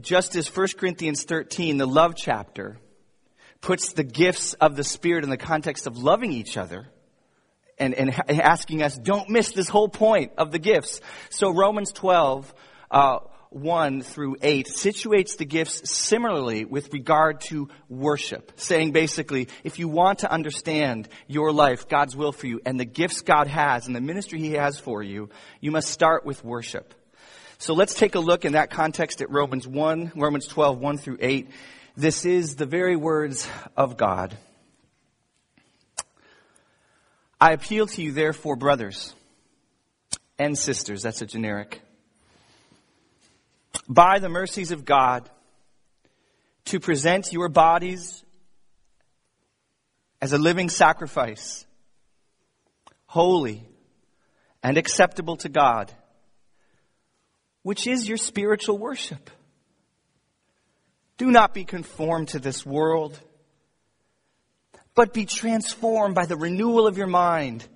just as 1 Corinthians 13, the love chapter, puts the gifts of the Spirit in the context of loving each other and, and asking us, don't miss this whole point of the gifts. So Romans 12, uh, 1 through 8 situates the gifts similarly with regard to worship, saying basically, if you want to understand your life, God's will for you, and the gifts God has and the ministry He has for you, you must start with worship. So let's take a look in that context at Romans 1, Romans 12, 1 through 8. This is the very words of God. I appeal to you, therefore, brothers and sisters, that's a generic, by the mercies of God, to present your bodies as a living sacrifice, holy and acceptable to God, which is your spiritual worship. Do not be conformed to this world but be transformed by the renewal of your mind,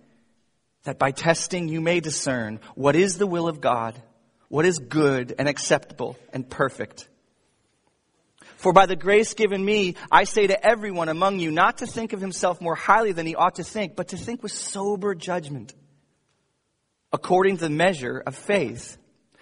that by testing you may discern what is the will of God, what is good and acceptable and perfect. For by the grace given me, I say to everyone among you not to think of himself more highly than he ought to think, but to think with sober judgment, according to the measure of faith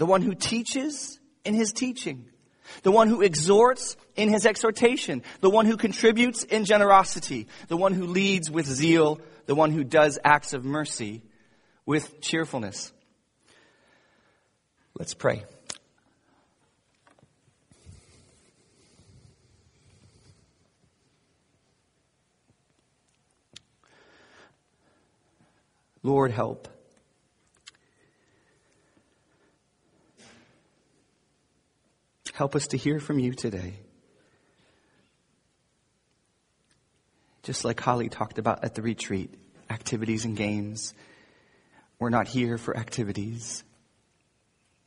The one who teaches, in his teaching. The one who exhorts, in his exhortation. The one who contributes, in generosity. The one who leads with zeal the one who does acts of mercy with cheerfulness. Let's pray. Lord, help. Help us to hear from you today. Just like Holly talked about at the retreat, activities and games. We're not here for activities,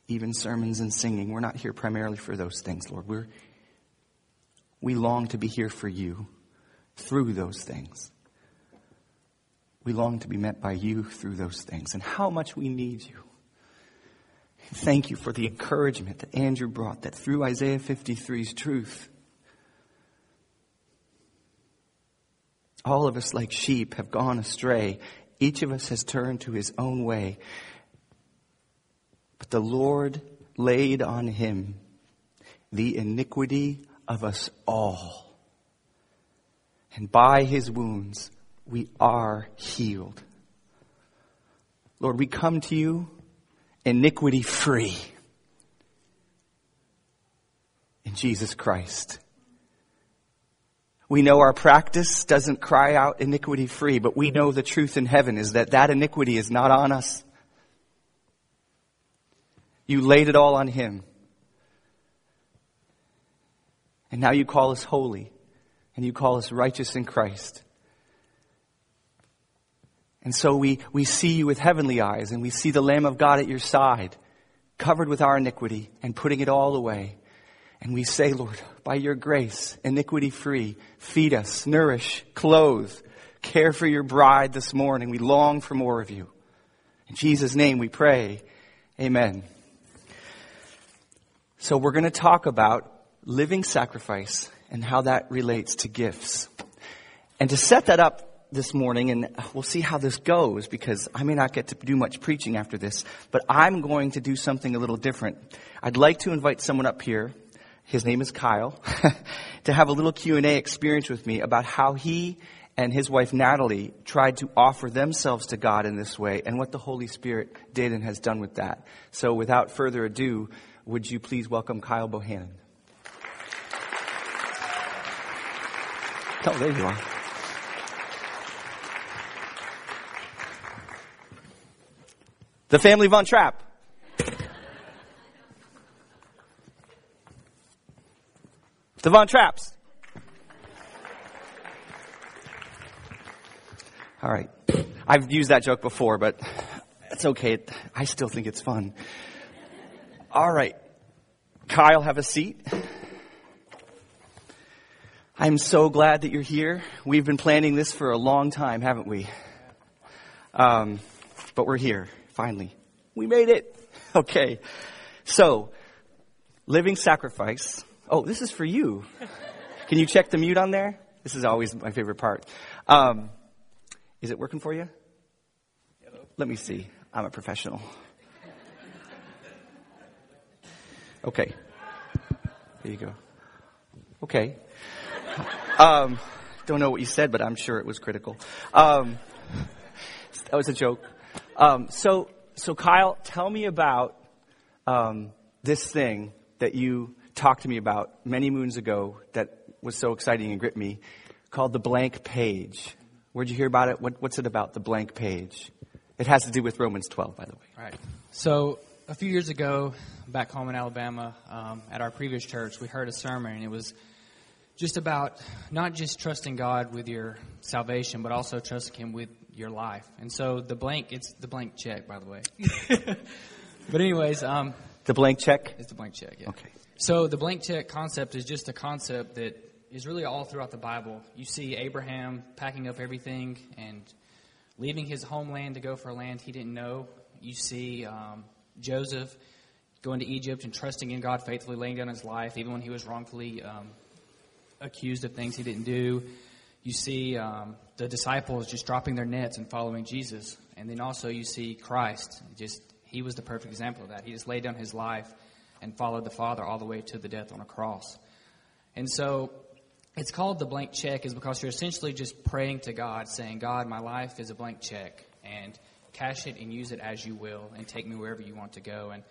even sermons and singing. We're not here primarily for those things, Lord. We're, we long to be here for you through those things. We long to be met by you through those things and how much we need you. Thank you for the encouragement that Andrew brought that through Isaiah 53's truth, All of us, like sheep, have gone astray. Each of us has turned to his own way. But the Lord laid on him the iniquity of us all. And by his wounds, we are healed. Lord, we come to you iniquity free in Jesus Christ. We know our practice doesn't cry out iniquity free, but we know the truth in heaven is that that iniquity is not on us. You laid it all on Him. And now you call us holy and you call us righteous in Christ. And so we, we see you with heavenly eyes and we see the Lamb of God at your side, covered with our iniquity and putting it all away. And we say, Lord, by your grace, iniquity free, feed us, nourish, clothe, care for your bride this morning. We long for more of you. In Jesus' name we pray. Amen. So we're going to talk about living sacrifice and how that relates to gifts. And to set that up this morning, and we'll see how this goes because I may not get to do much preaching after this, but I'm going to do something a little different. I'd like to invite someone up here his name is Kyle, to have a little Q&A experience with me about how he and his wife Natalie tried to offer themselves to God in this way and what the Holy Spirit did and has done with that. So without further ado, would you please welcome Kyle Bohannon? Oh, there you are. The family Von Trapp. The Von Trapps. All right. I've used that joke before, but it's okay. I still think it's fun. All right. Kyle, have a seat. I'm so glad that you're here. We've been planning this for a long time, haven't we? Um, but we're here, finally. We made it. Okay. So, living sacrifice. Oh, this is for you. Can you check the mute on there? This is always my favorite part. Um, is it working for you? Let me see. I'm a professional. Okay. There you go. Okay. Um, don't know what you said, but I'm sure it was critical. Um, that was a joke. Um, so, so Kyle, tell me about um, this thing that you talked to me about many moons ago that was so exciting and gripped me, called the blank page. Where'd you hear about it? What, what's it about, the blank page? It has to do with Romans 12, by the way. Right. So, a few years ago, back home in Alabama, um, at our previous church, we heard a sermon, and it was just about not just trusting God with your salvation, but also trusting Him with your life. And so, the blank, it's the blank check, by the way. but, anyways, um, the blank check? It's the blank check, yeah. Okay. So, the blank check concept is just a concept that is really all throughout the Bible. You see Abraham packing up everything and leaving his homeland to go for a land he didn't know. You see um, Joseph going to Egypt and trusting in God, faithfully laying down his life, even when he was wrongfully um, accused of things he didn't do. You see um, the disciples just dropping their nets and following Jesus. And then also you see Christ. Just He was the perfect example of that. He just laid down his life and followed the Father all the way to the death on a cross. And so it's called the blank check is because you're essentially just praying to God, saying, God, my life is a blank check, and cash it and use it as you will, and take me wherever you want to go. And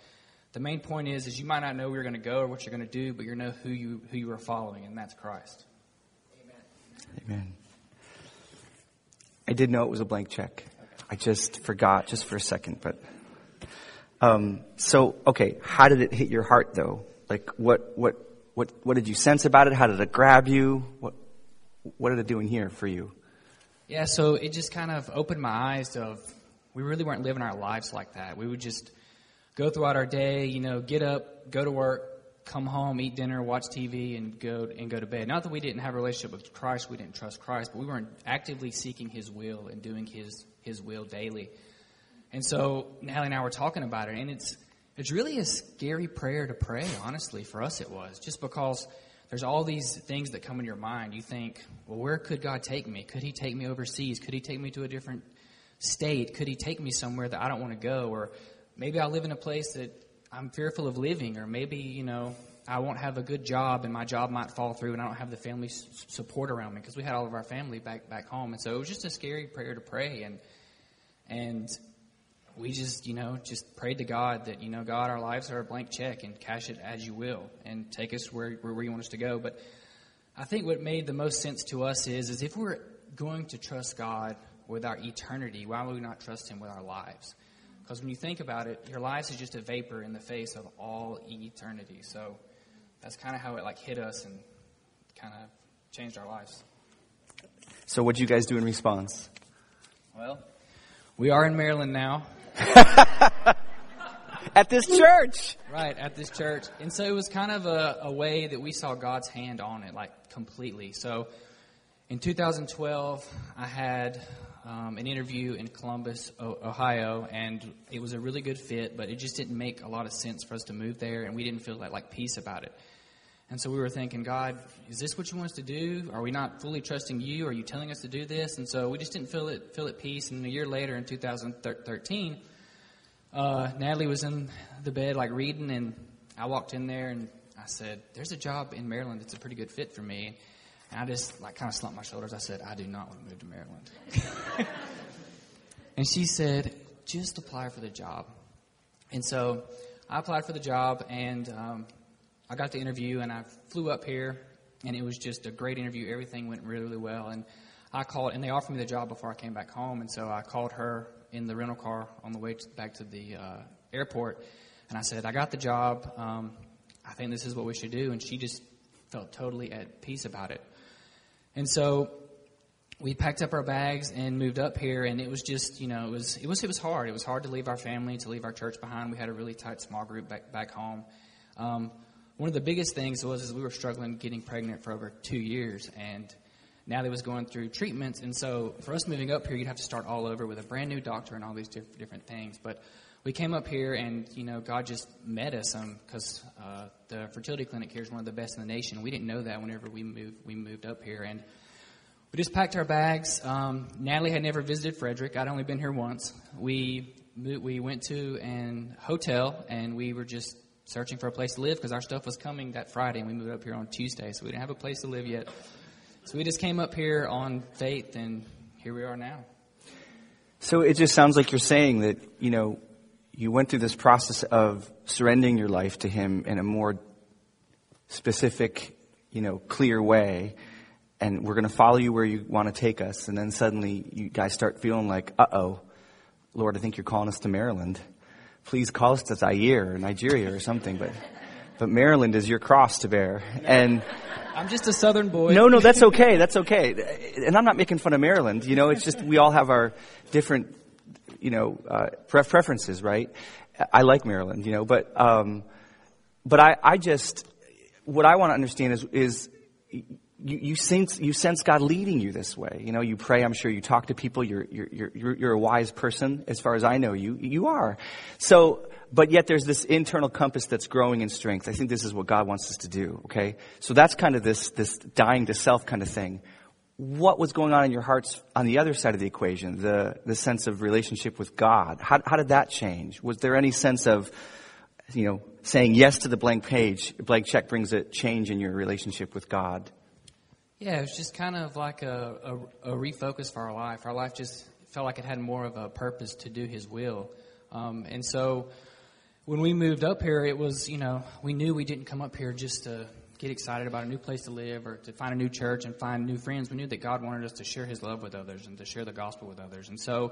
the main point is, is you might not know where you're going to go or what you're going to do, but you know who you who you are following, and that's Christ. Amen. Amen. I did know it was a blank check. I just forgot just for a second, but um, so okay. How did it hit your heart though? Like what what what, what did you sense about it? How did it grab you? What, what did it do in here for you? Yeah, so it just kind of opened my eyes of we really weren't living our lives like that. We would just go throughout our day, you know, get up, go to work, come home, eat dinner, watch TV, and go and go to bed. Not that we didn't have a relationship with Christ, we didn't trust Christ, but we weren't actively seeking His will and doing His His will daily. And so Natalie and I were talking about it, and it's it's really a scary prayer to pray, honestly, for us it was, just because there's all these things that come in your mind. You think, well, where could God take me? Could He take me overseas? Could He take me to a different state? Could He take me somewhere that I don't want to go? Or maybe I live in a place that I'm fearful of living, or maybe, you know, I won't have a good job and my job might fall through and I don't have the family support around me because we had all of our family back back home. And so it was just a scary prayer to pray and and we just, you know, just prayed to God that, you know, God, our lives are a blank check and cash it as you will and take us where, where you want us to go. But I think what made the most sense to us is, is if we're going to trust God with our eternity, why would we not trust Him with our lives? Because when you think about it, your life is just a vapor in the face of all eternity. So that's kind of how it like hit us and kind of changed our lives. So what did you guys do in response? Well, we are in Maryland now. at this church. Right, at this church. And so it was kind of a, a way that we saw God's hand on it, like completely. So in 2012, I had um, an interview in Columbus, Ohio, and it was a really good fit, but it just didn't make a lot of sense for us to move there, and we didn't feel like, like peace about it. And so we were thinking, God, is this what you want us to do? Are we not fully trusting you? Are you telling us to do this? And so we just didn't feel it, feel at peace. And a year later, in 2013, uh, Natalie was in the bed, like reading, and I walked in there and I said, "There's a job in Maryland that's a pretty good fit for me." And I just like kind of slumped my shoulders. I said, "I do not want to move to Maryland." and she said, "Just apply for the job." And so I applied for the job, and um, I got the interview, and I flew up here, and it was just a great interview. Everything went really, really well, and I called, and they offered me the job before I came back home, and so I called her in the rental car on the way to, back to the uh, airport, and I said, "I got the job. Um, I think this is what we should do." And she just felt totally at peace about it. And so we packed up our bags and moved up here and it was just you know it was it was it was hard. It was hard to leave our family to leave our church behind. We had a really tight small group back back home. Um, one of the biggest things was is we were struggling getting pregnant for over two years and Natalie was going through treatments and so for us moving up here you'd have to start all over with a brand new doctor and all these diff- different things. But we came up here and you know god just met us because um, uh, the fertility clinic here is one of the best in the nation we didn't know that whenever we moved we moved up here and we just packed our bags. Um, Natalie had never visited Frederick. I'd only been here once. We we went to an hotel and we were just searching for a place to live because our stuff was coming that Friday and we moved up here on Tuesday, so we didn't have a place to live yet. So we just came up here on faith and here we are now. So it just sounds like you're saying that, you know, you went through this process of surrendering your life to Him in a more specific, you know, clear way and we're going to follow you where you want to take us. And then suddenly you guys start feeling like, uh oh, Lord, I think you're calling us to Maryland. Please call us to Zaire or Nigeria or something. But, but Maryland is your cross to bear. And I'm just a southern boy. No, no, that's okay. That's okay. And I'm not making fun of Maryland. You know, it's just we all have our different, you know, uh, preferences, right? I like Maryland, you know, but um, but I, I just what I want to understand is is you, you, sense, you sense God leading you this way. You know, you pray, I'm sure you talk to people, you're, you're, you're, you're a wise person as far as I know you. You are. So, but yet there's this internal compass that's growing in strength. I think this is what God wants us to do, okay? So that's kind of this, this dying to self kind of thing. What was going on in your hearts on the other side of the equation? The, the sense of relationship with God. How, how did that change? Was there any sense of, you know, saying yes to the blank page, blank check brings a change in your relationship with God? Yeah, it was just kind of like a, a, a, refocus for our life. Our life just felt like it had more of a purpose to do His will. Um, and so when we moved up here, it was, you know, we knew we didn't come up here just to get excited about a new place to live or to find a new church and find new friends. We knew that God wanted us to share His love with others and to share the gospel with others. And so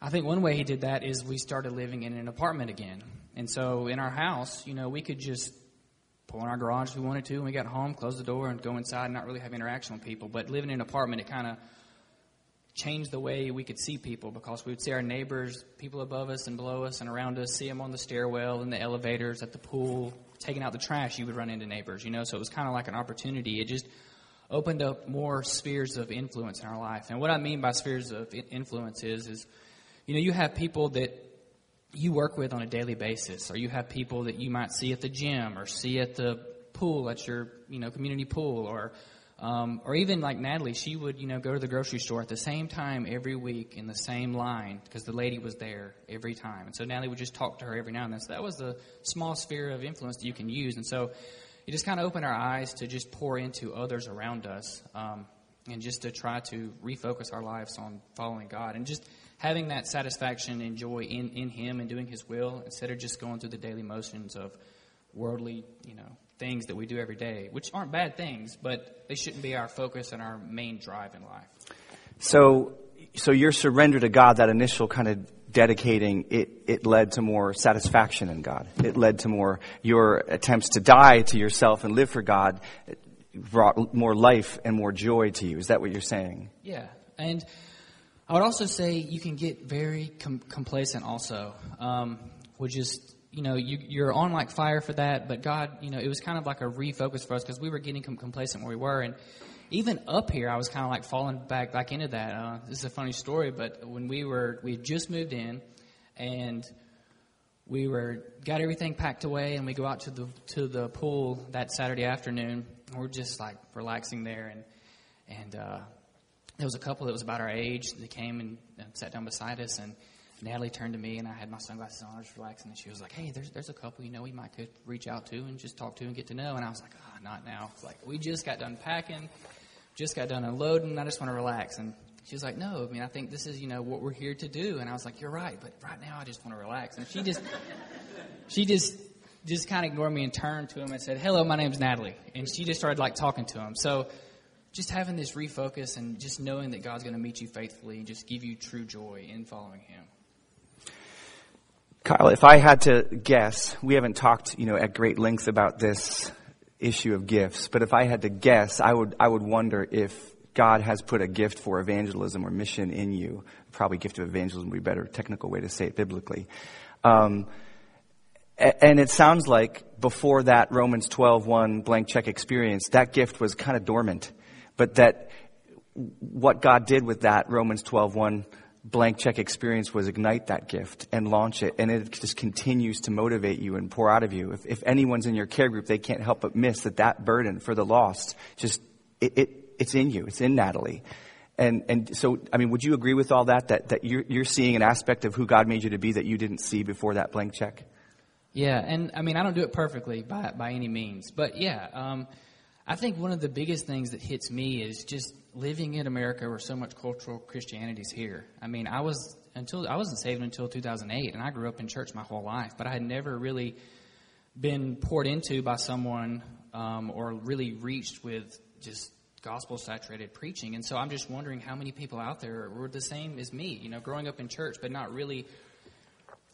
I think one way He did that is we started living in an apartment again. And so in our house, you know, we could just pull in our garage if we wanted to. And we got home, close the door and go inside and not really have interaction with people. But living in an apartment, it kind of changed the way we could see people because we would see our neighbors, people above us and below us and around us, see them on the stairwell, in the elevators, at the pool, taking out the trash. You would run into neighbors, you know. So it was kind of like an opportunity. It just opened up more spheres of influence in our life. And what I mean by spheres of influence is, is you know, you have people that you work with on a daily basis, or you have people that you might see at the gym or see at the pool at your you know community pool, or um, or even like Natalie, she would you know go to the grocery store at the same time every week in the same line because the lady was there every time, and so Natalie would just talk to her every now and then. So that was a small sphere of influence that you can use, and so it just kind of opened our eyes to just pour into others around us, um, and just to try to refocus our lives on following God, and just having that satisfaction and joy in, in Him and doing His will instead of just going through the daily motions of worldly, you know, things that we do every day, which aren't bad things, but they shouldn't be our focus and our main drive in life. So, so your surrender to God, that initial kind of dedicating, it, it led to more satisfaction in God. It led to more, your attempts to die to yourself and live for God brought more life and more joy to you. Is that what you're saying? Yeah. And I would also say you can get very com- complacent also, um, which is, you know, you, you're on like fire for that, but God, you know, it was kind of like a refocus for us because we were getting com- complacent where we were. And even up here, I was kind of like falling back, back into that. Uh, this is a funny story, but when we were, we just moved in and we were, got everything packed away and we go out to the, to the pool that Saturday afternoon. And we're just like relaxing there and, and, uh, there was a couple that was about our age that came and, sat down beside us, and Natalie turned to me, and I had my sunglasses on, I was relaxing, and she was like, "Hey, there's there's a couple you know we might could reach out to and just talk to and get to know." And I was like, "Ah, oh, not now. Like we just got done packing, just got done unloading. I just want to relax." And she was like, "No, I mean I think this is you know what we're here to do." And I was like, "You're right, but right now I just want to relax." And she just she just just kind of ignored me and turned to him and said, "Hello, my name's Natalie," and she just started like talking to him. So just having this refocus and just knowing that God's going to meet you faithfully and just give you true joy in following Him. Kyle, if I had to guess, we haven't talked, you know, at great length about this issue of gifts, but if I had to guess, I would, I would wonder if God has put a gift for evangelism or mission in you. Probably gift of evangelism would be a better technical way to say it biblically. Um, and it sounds like before that Romans 12, 1 blank check experience, that gift was kind of dormant. But that what God did with that Romans 12, blank check experience was ignite that gift and launch it. And it just continues to motivate you and pour out of you. If, if anyone's in your care group, they can't help but miss that that burden for the lost just, it, it it's in you. It's in Natalie. And, and so, I mean, would you agree with all that, that, that you're, you're seeing an aspect of who God made you to be that you didn't see before that blank check? Yeah, and I mean, I don't do it perfectly by, by any means. But yeah, um, I think one of the biggest things that hits me is just living in America where so much cultural Christianity is here. I mean, I was until I wasn't saved until 2008, and I grew up in church my whole life, but I had never really been poured into by someone um, or really reached with just gospel saturated preaching. And so I'm just wondering how many people out there were the same as me, you know, growing up in church, but not really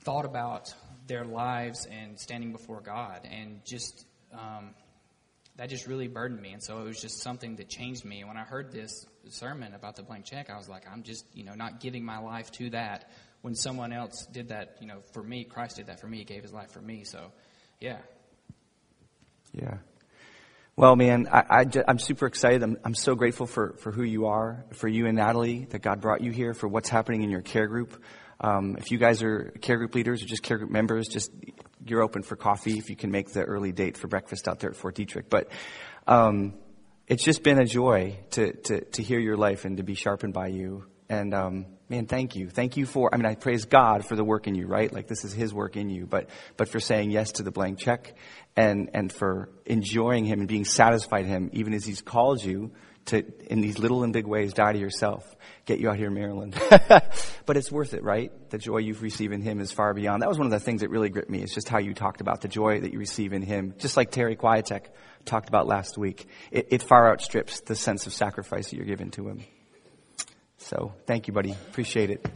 thought about their lives and standing before God. And just, um, that just really burdened me. And so it was just something that changed me. When I heard this sermon about the blank check, I was like, I'm just, you know, not giving my life to that when someone else did that, you know, for me. Christ did that for me. He gave his life for me. So, yeah. Yeah. Well, man, I, am super excited. I'm, I'm so grateful for, for who you are, for you and Natalie, that God brought you here, for what's happening in your care group. Um, if you guys are care group leaders or just care group members, just you're open for coffee if you can make the early date for breakfast out there at Fort Detrick. But um, it's just been a joy to, to, to hear your life and to be sharpened by you. And um, man, thank you. Thank you for, I mean, I praise God for the work in you, right? Like this is His work in you, but, but for saying yes to the blank check and, and for enjoying Him and being satisfied Him, even as He's called you to, in these little and big ways, die to yourself, get you out here in Maryland. but it's worth it, right? The joy you've received in Him is far beyond. That was one of the things that really gripped me. It's just how you talked about the joy that you receive in Him. Just like Terry Quietek talked about last week. It, it far outstrips the sense of sacrifice that you're given to Him. So thank you, buddy. Appreciate it.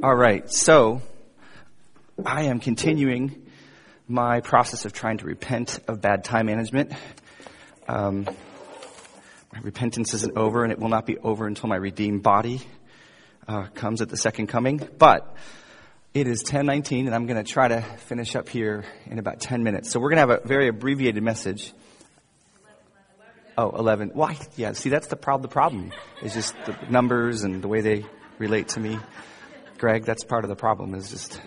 All right. So I am continuing my process of trying to repent of bad time management. Um, my repentance isn't over, and it will not be over until my redeemed body uh, comes at the second coming. But it is 1019 and I'm going to try to finish up here in about 10 minutes. So we're going to have a very abbreviated message. Oh, 11. Why? Yeah, see, that's the problem. The problem is just the numbers and the way they relate to me. Greg, that's part of the problem is just.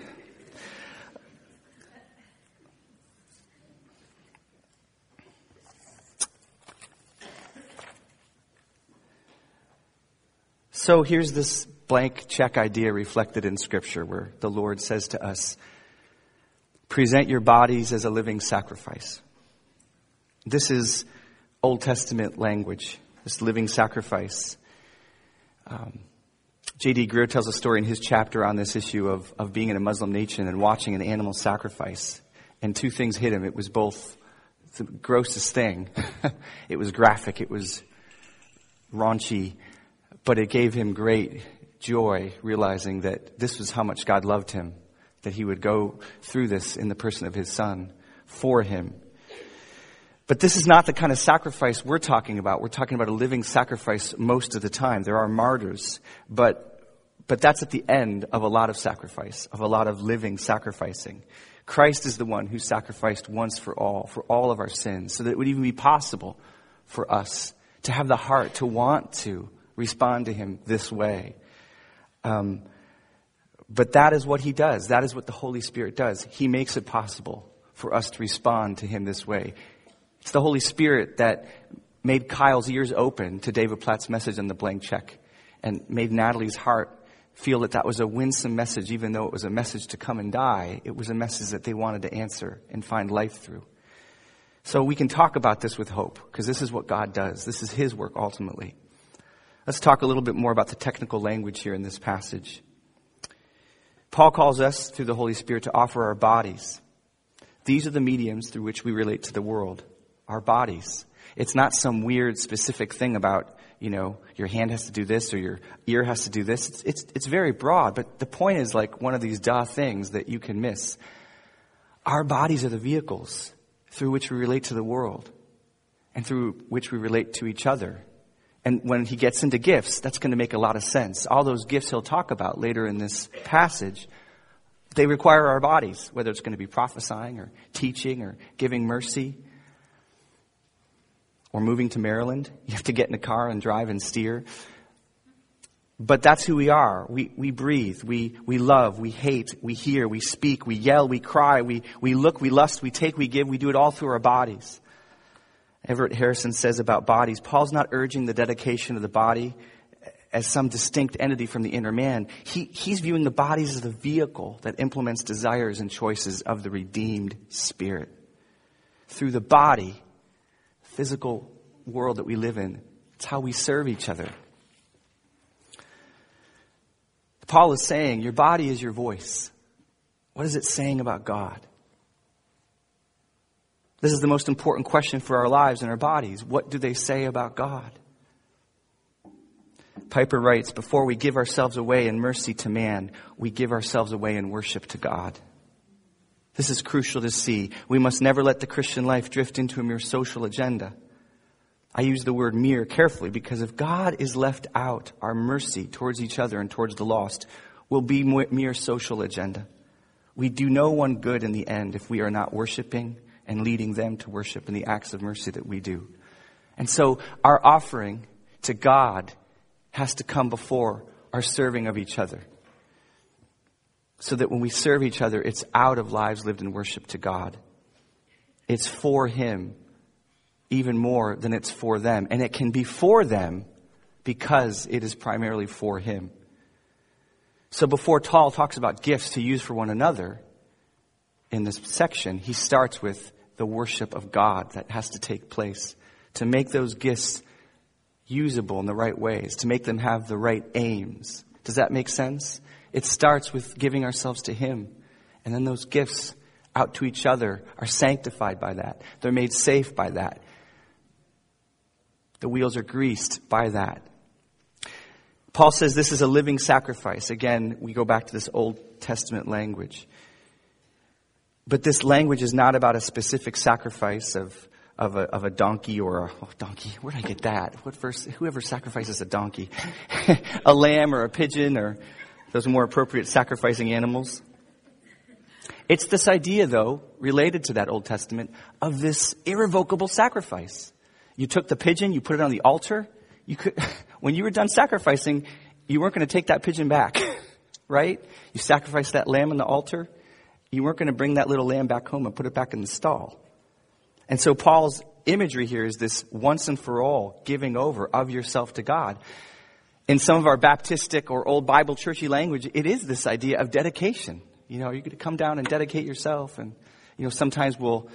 So here's this blank check idea reflected in Scripture where the Lord says to us, present your bodies as a living sacrifice. This is Old Testament language, this living sacrifice. Um, J.D. Greear tells a story in his chapter on this issue of, of being in a Muslim nation and watching an animal sacrifice. And two things hit him. It was both the grossest thing. it was graphic. It was raunchy. But it gave him great joy realizing that this was how much God loved him, that he would go through this in the person of his son for him. But this is not the kind of sacrifice we're talking about. We're talking about a living sacrifice most of the time. There are martyrs, but, but that's at the end of a lot of sacrifice, of a lot of living sacrificing. Christ is the one who sacrificed once for all, for all of our sins, so that it would even be possible for us to have the heart to want to respond to Him this way. Um, but that is what he does. That is what the Holy Spirit does. He makes it possible for us to respond to him this way. It's the Holy Spirit that made Kyle's ears open to David Platt's message on the blank check and made Natalie's heart feel that that was a winsome message, even though it was a message to come and die. It was a message that they wanted to answer and find life through. So we can talk about this with hope because this is what God does. This is His work ultimately. Let's talk a little bit more about the technical language here in this passage. Paul calls us through the Holy Spirit to offer our bodies. These are the mediums through which we relate to the world. Our bodies. It's not some weird specific thing about, you know, your hand has to do this or your ear has to do this. It's, it's, it's very broad, but the point is like one of these duh things that you can miss. Our bodies are the vehicles through which we relate to the world and through which we relate to each other. And when he gets into gifts, that's going to make a lot of sense. All those gifts he'll talk about later in this passage, they require our bodies, whether it's going to be prophesying or teaching or giving mercy or moving to Maryland. You have to get in a car and drive and steer. But that's who we are. We, we breathe. We, we love. We hate. We hear. We speak. We yell. We cry. We, we look. We lust. We take. We give. We do it all through our bodies. Everett Harrison says about bodies, Paul's not urging the dedication of the body as some distinct entity from the inner man. He, he's viewing the bodies as the vehicle that implements desires and choices of the redeemed spirit. Through the body, physical world that we live in, it's how we serve each other. Paul is saying, your body is your voice. What is it saying about God? This is the most important question for our lives and our bodies. What do they say about God? Piper writes, before we give ourselves away in mercy to man, we give ourselves away in worship to God. This is crucial to see. We must never let the Christian life drift into a mere social agenda. I use the word mere carefully because if God is left out, our mercy towards each other and towards the lost will be mere social agenda. We do no one good in the end if we are not worshiping and leading them to worship in the acts of mercy that we do. And so our offering to God has to come before our serving of each other. So that when we serve each other, it's out of lives lived in worship to God. It's for Him even more than it's for them. And it can be for them because it is primarily for Him. So before Paul talks about gifts to use for one another in this section, he starts with the worship of God that has to take place to make those gifts usable in the right ways, to make them have the right aims. Does that make sense? It starts with giving ourselves to Him. And then those gifts out to each other are sanctified by that. They're made safe by that. The wheels are greased by that. Paul says this is a living sacrifice. Again, we go back to this Old Testament language. But this language is not about a specific sacrifice of, of, a, of a donkey or a oh, donkey. Where did I get that? What verse? Whoever sacrifices a donkey, a lamb or a pigeon or those more appropriate sacrificing animals. It's this idea, though, related to that Old Testament, of this irrevocable sacrifice. You took the pigeon, you put it on the altar. You could, when you were done sacrificing, you weren't going to take that pigeon back, right? You sacrificed that lamb on the altar. You weren't going to bring that little lamb back home and put it back in the stall. And so Paul's imagery here is this once and for all giving over of yourself to God. In some of our Baptistic or old Bible churchy language, it is this idea of dedication. You know, you're going to come down and dedicate yourself. And, you know, sometimes we'll,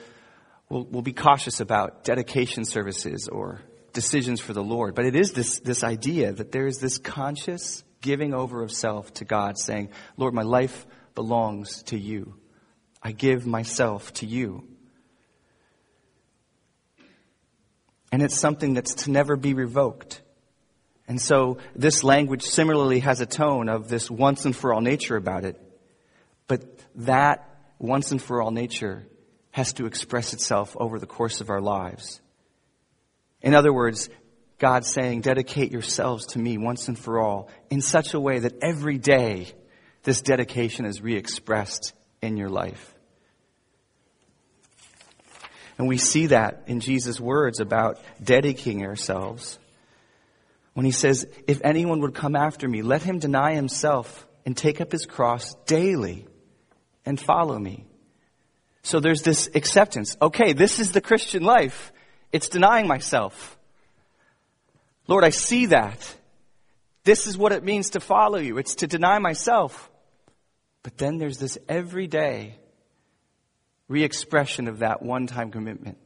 we'll, we'll be cautious about dedication services or decisions for the Lord. But it is this, this idea that there is this conscious giving over of self to God, saying, Lord, my life belongs to you. I give myself to you. And it's something that's to never be revoked. And so this language similarly has a tone of this once and for all nature about it. But that once and for all nature has to express itself over the course of our lives. In other words, God saying, dedicate yourselves to me once and for all in such a way that every day this dedication is re-expressed in your life. And we see that in Jesus' words about dedicating ourselves. When he says, if anyone would come after me, let him deny himself and take up his cross daily and follow me. So there's this acceptance. Okay, this is the Christian life. It's denying myself. Lord, I see that. This is what it means to follow you. It's to deny myself. But then there's this everyday re expression of that one time commitment.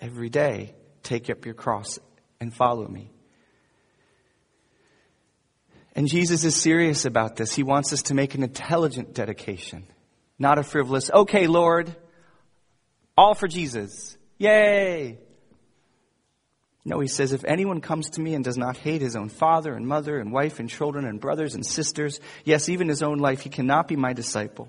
Every day, take up your cross and follow me. And Jesus is serious about this. He wants us to make an intelligent dedication, not a frivolous, okay, Lord, all for Jesus. Yay! No, he says, if anyone comes to me and does not hate his own father and mother and wife and children and brothers and sisters, yes, even his own life, he cannot be my disciple.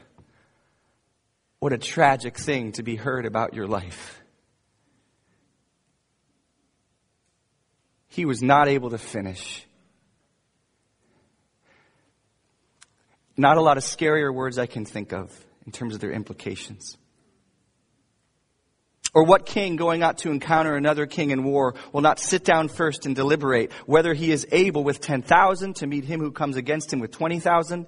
What a tragic thing to be heard about your life. He was not able to finish. Not a lot of scarier words I can think of in terms of their implications. Or what king going out to encounter another king in war will not sit down first and deliberate whether he is able with 10,000 to meet him who comes against him with 20,000?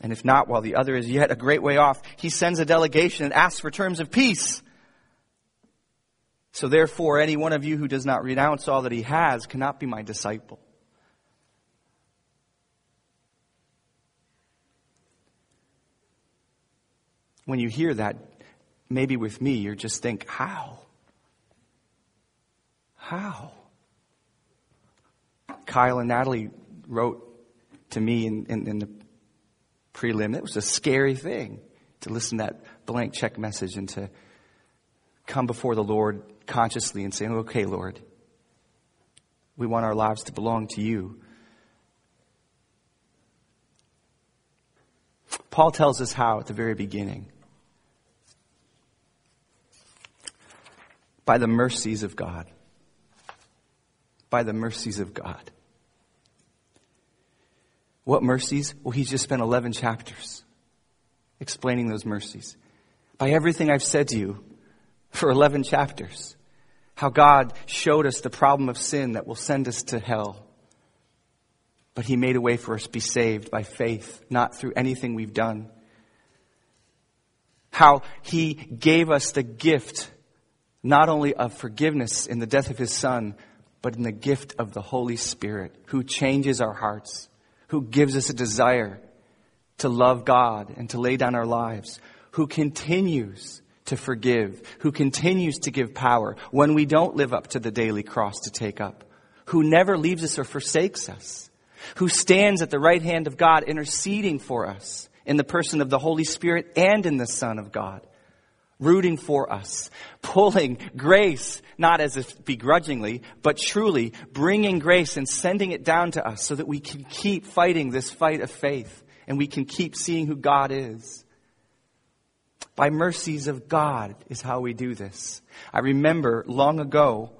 And if not, while the other is yet a great way off, he sends a delegation and asks for terms of peace. So therefore, any one of you who does not renounce all that he has cannot be my disciple. When you hear that, maybe with me, you just think, how? How? Kyle and Natalie wrote to me in, in, in the prelim. It was a scary thing to listen to that blank check message and to come before the Lord consciously and say, okay, Lord, we want our lives to belong to you. Paul tells us how at the very beginning. By the mercies of God. By the mercies of God. What mercies? Well, he's just spent 11 chapters explaining those mercies. By everything I've said to you for 11 chapters, how God showed us the problem of sin that will send us to hell. But he made a way for us to be saved by faith, not through anything we've done. How he gave us the gift not only of forgiveness in the death of his son, but in the gift of the Holy Spirit who changes our hearts who gives us a desire to love God and to lay down our lives, who continues to forgive, who continues to give power when we don't live up to the daily cross to take up, who never leaves us or forsakes us, who stands at the right hand of God interceding for us in the person of the Holy Spirit and in the Son of God rooting for us, pulling grace, not as if begrudgingly, but truly bringing grace and sending it down to us so that we can keep fighting this fight of faith and we can keep seeing who God is. By mercies of God is how we do this. I remember long ago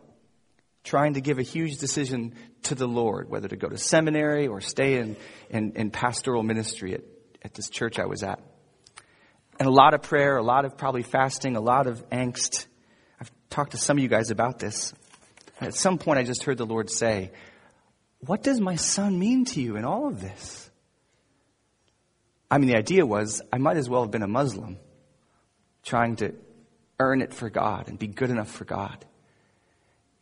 trying to give a huge decision to the Lord, whether to go to seminary or stay in, in, in pastoral ministry at, at this church I was at and a lot of prayer, a lot of probably fasting, a lot of angst. I've talked to some of you guys about this. At some point, I just heard the Lord say, What does my son mean to you in all of this? I mean, the idea was I might as well have been a Muslim trying to earn it for God and be good enough for God.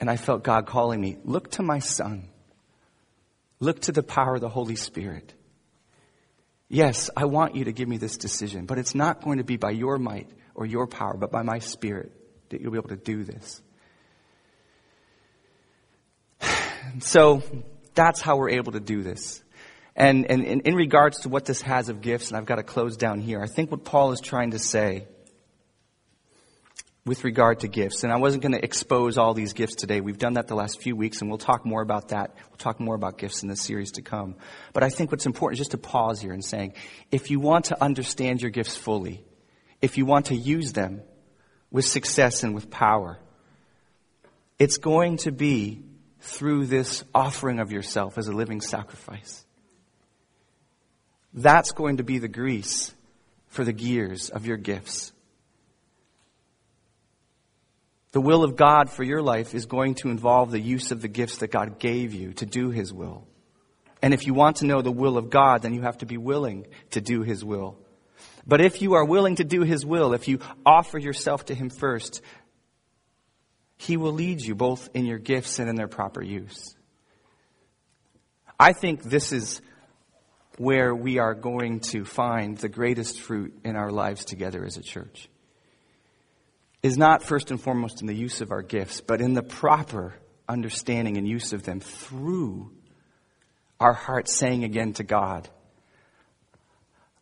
And I felt God calling me, Look to my son. Look to the power of the Holy Spirit. Yes, I want you to give me this decision, but it's not going to be by your might or your power, but by my spirit that you'll be able to do this. So that's how we're able to do this. And, and, and in regards to what this has of gifts, and I've got to close down here, I think what Paul is trying to say with regard to gifts. And I wasn't going to expose all these gifts today. We've done that the last few weeks, and we'll talk more about that. We'll talk more about gifts in the series to come. But I think what's important is just to pause here and saying, if you want to understand your gifts fully, if you want to use them with success and with power, it's going to be through this offering of yourself as a living sacrifice. That's going to be the grease for the gears of your gifts. The will of God for your life is going to involve the use of the gifts that God gave you to do His will. And if you want to know the will of God, then you have to be willing to do His will. But if you are willing to do His will, if you offer yourself to Him first, He will lead you both in your gifts and in their proper use. I think this is where we are going to find the greatest fruit in our lives together as a church. Is not first and foremost in the use of our gifts, but in the proper understanding and use of them through our hearts saying again to God,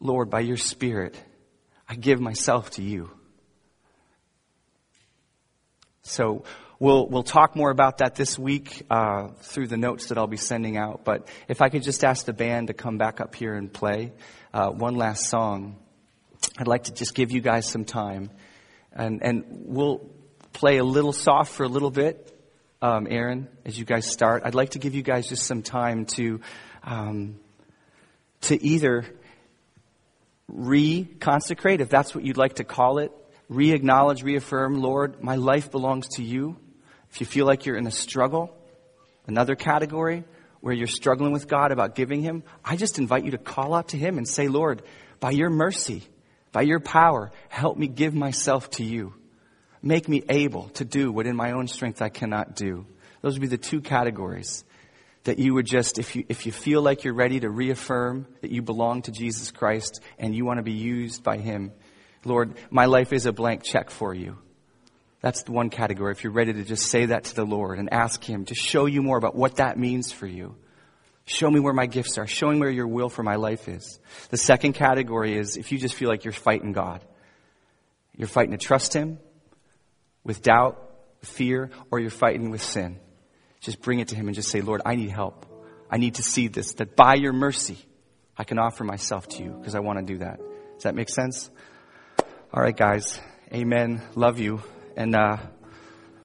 Lord, by your Spirit, I give myself to you. So we'll, we'll talk more about that this week uh, through the notes that I'll be sending out. But if I could just ask the band to come back up here and play uh, one last song, I'd like to just give you guys some time. And, and we'll play a little soft for a little bit, um, Aaron, as you guys start. I'd like to give you guys just some time to, um, to either re-consecrate, if that's what you'd like to call it, re-acknowledge, reaffirm, Lord, my life belongs to you. If you feel like you're in a struggle, another category where you're struggling with God about giving Him, I just invite you to call out to Him and say, Lord, by your mercy, by your power, help me give myself to you. Make me able to do what in my own strength I cannot do. Those would be the two categories that you would just, if you, if you feel like you're ready to reaffirm that you belong to Jesus Christ and you want to be used by Him, Lord, my life is a blank check for you. That's the one category. If you're ready to just say that to the Lord and ask Him to show you more about what that means for you. Show me where my gifts are. Show me where your will for my life is. The second category is if you just feel like you're fighting God. You're fighting to trust Him with doubt, fear, or you're fighting with sin. Just bring it to Him and just say, Lord, I need help. I need to see this, that by your mercy, I can offer myself to you because I want to do that. Does that make sense? All right, guys. Amen. Love you. And, uh,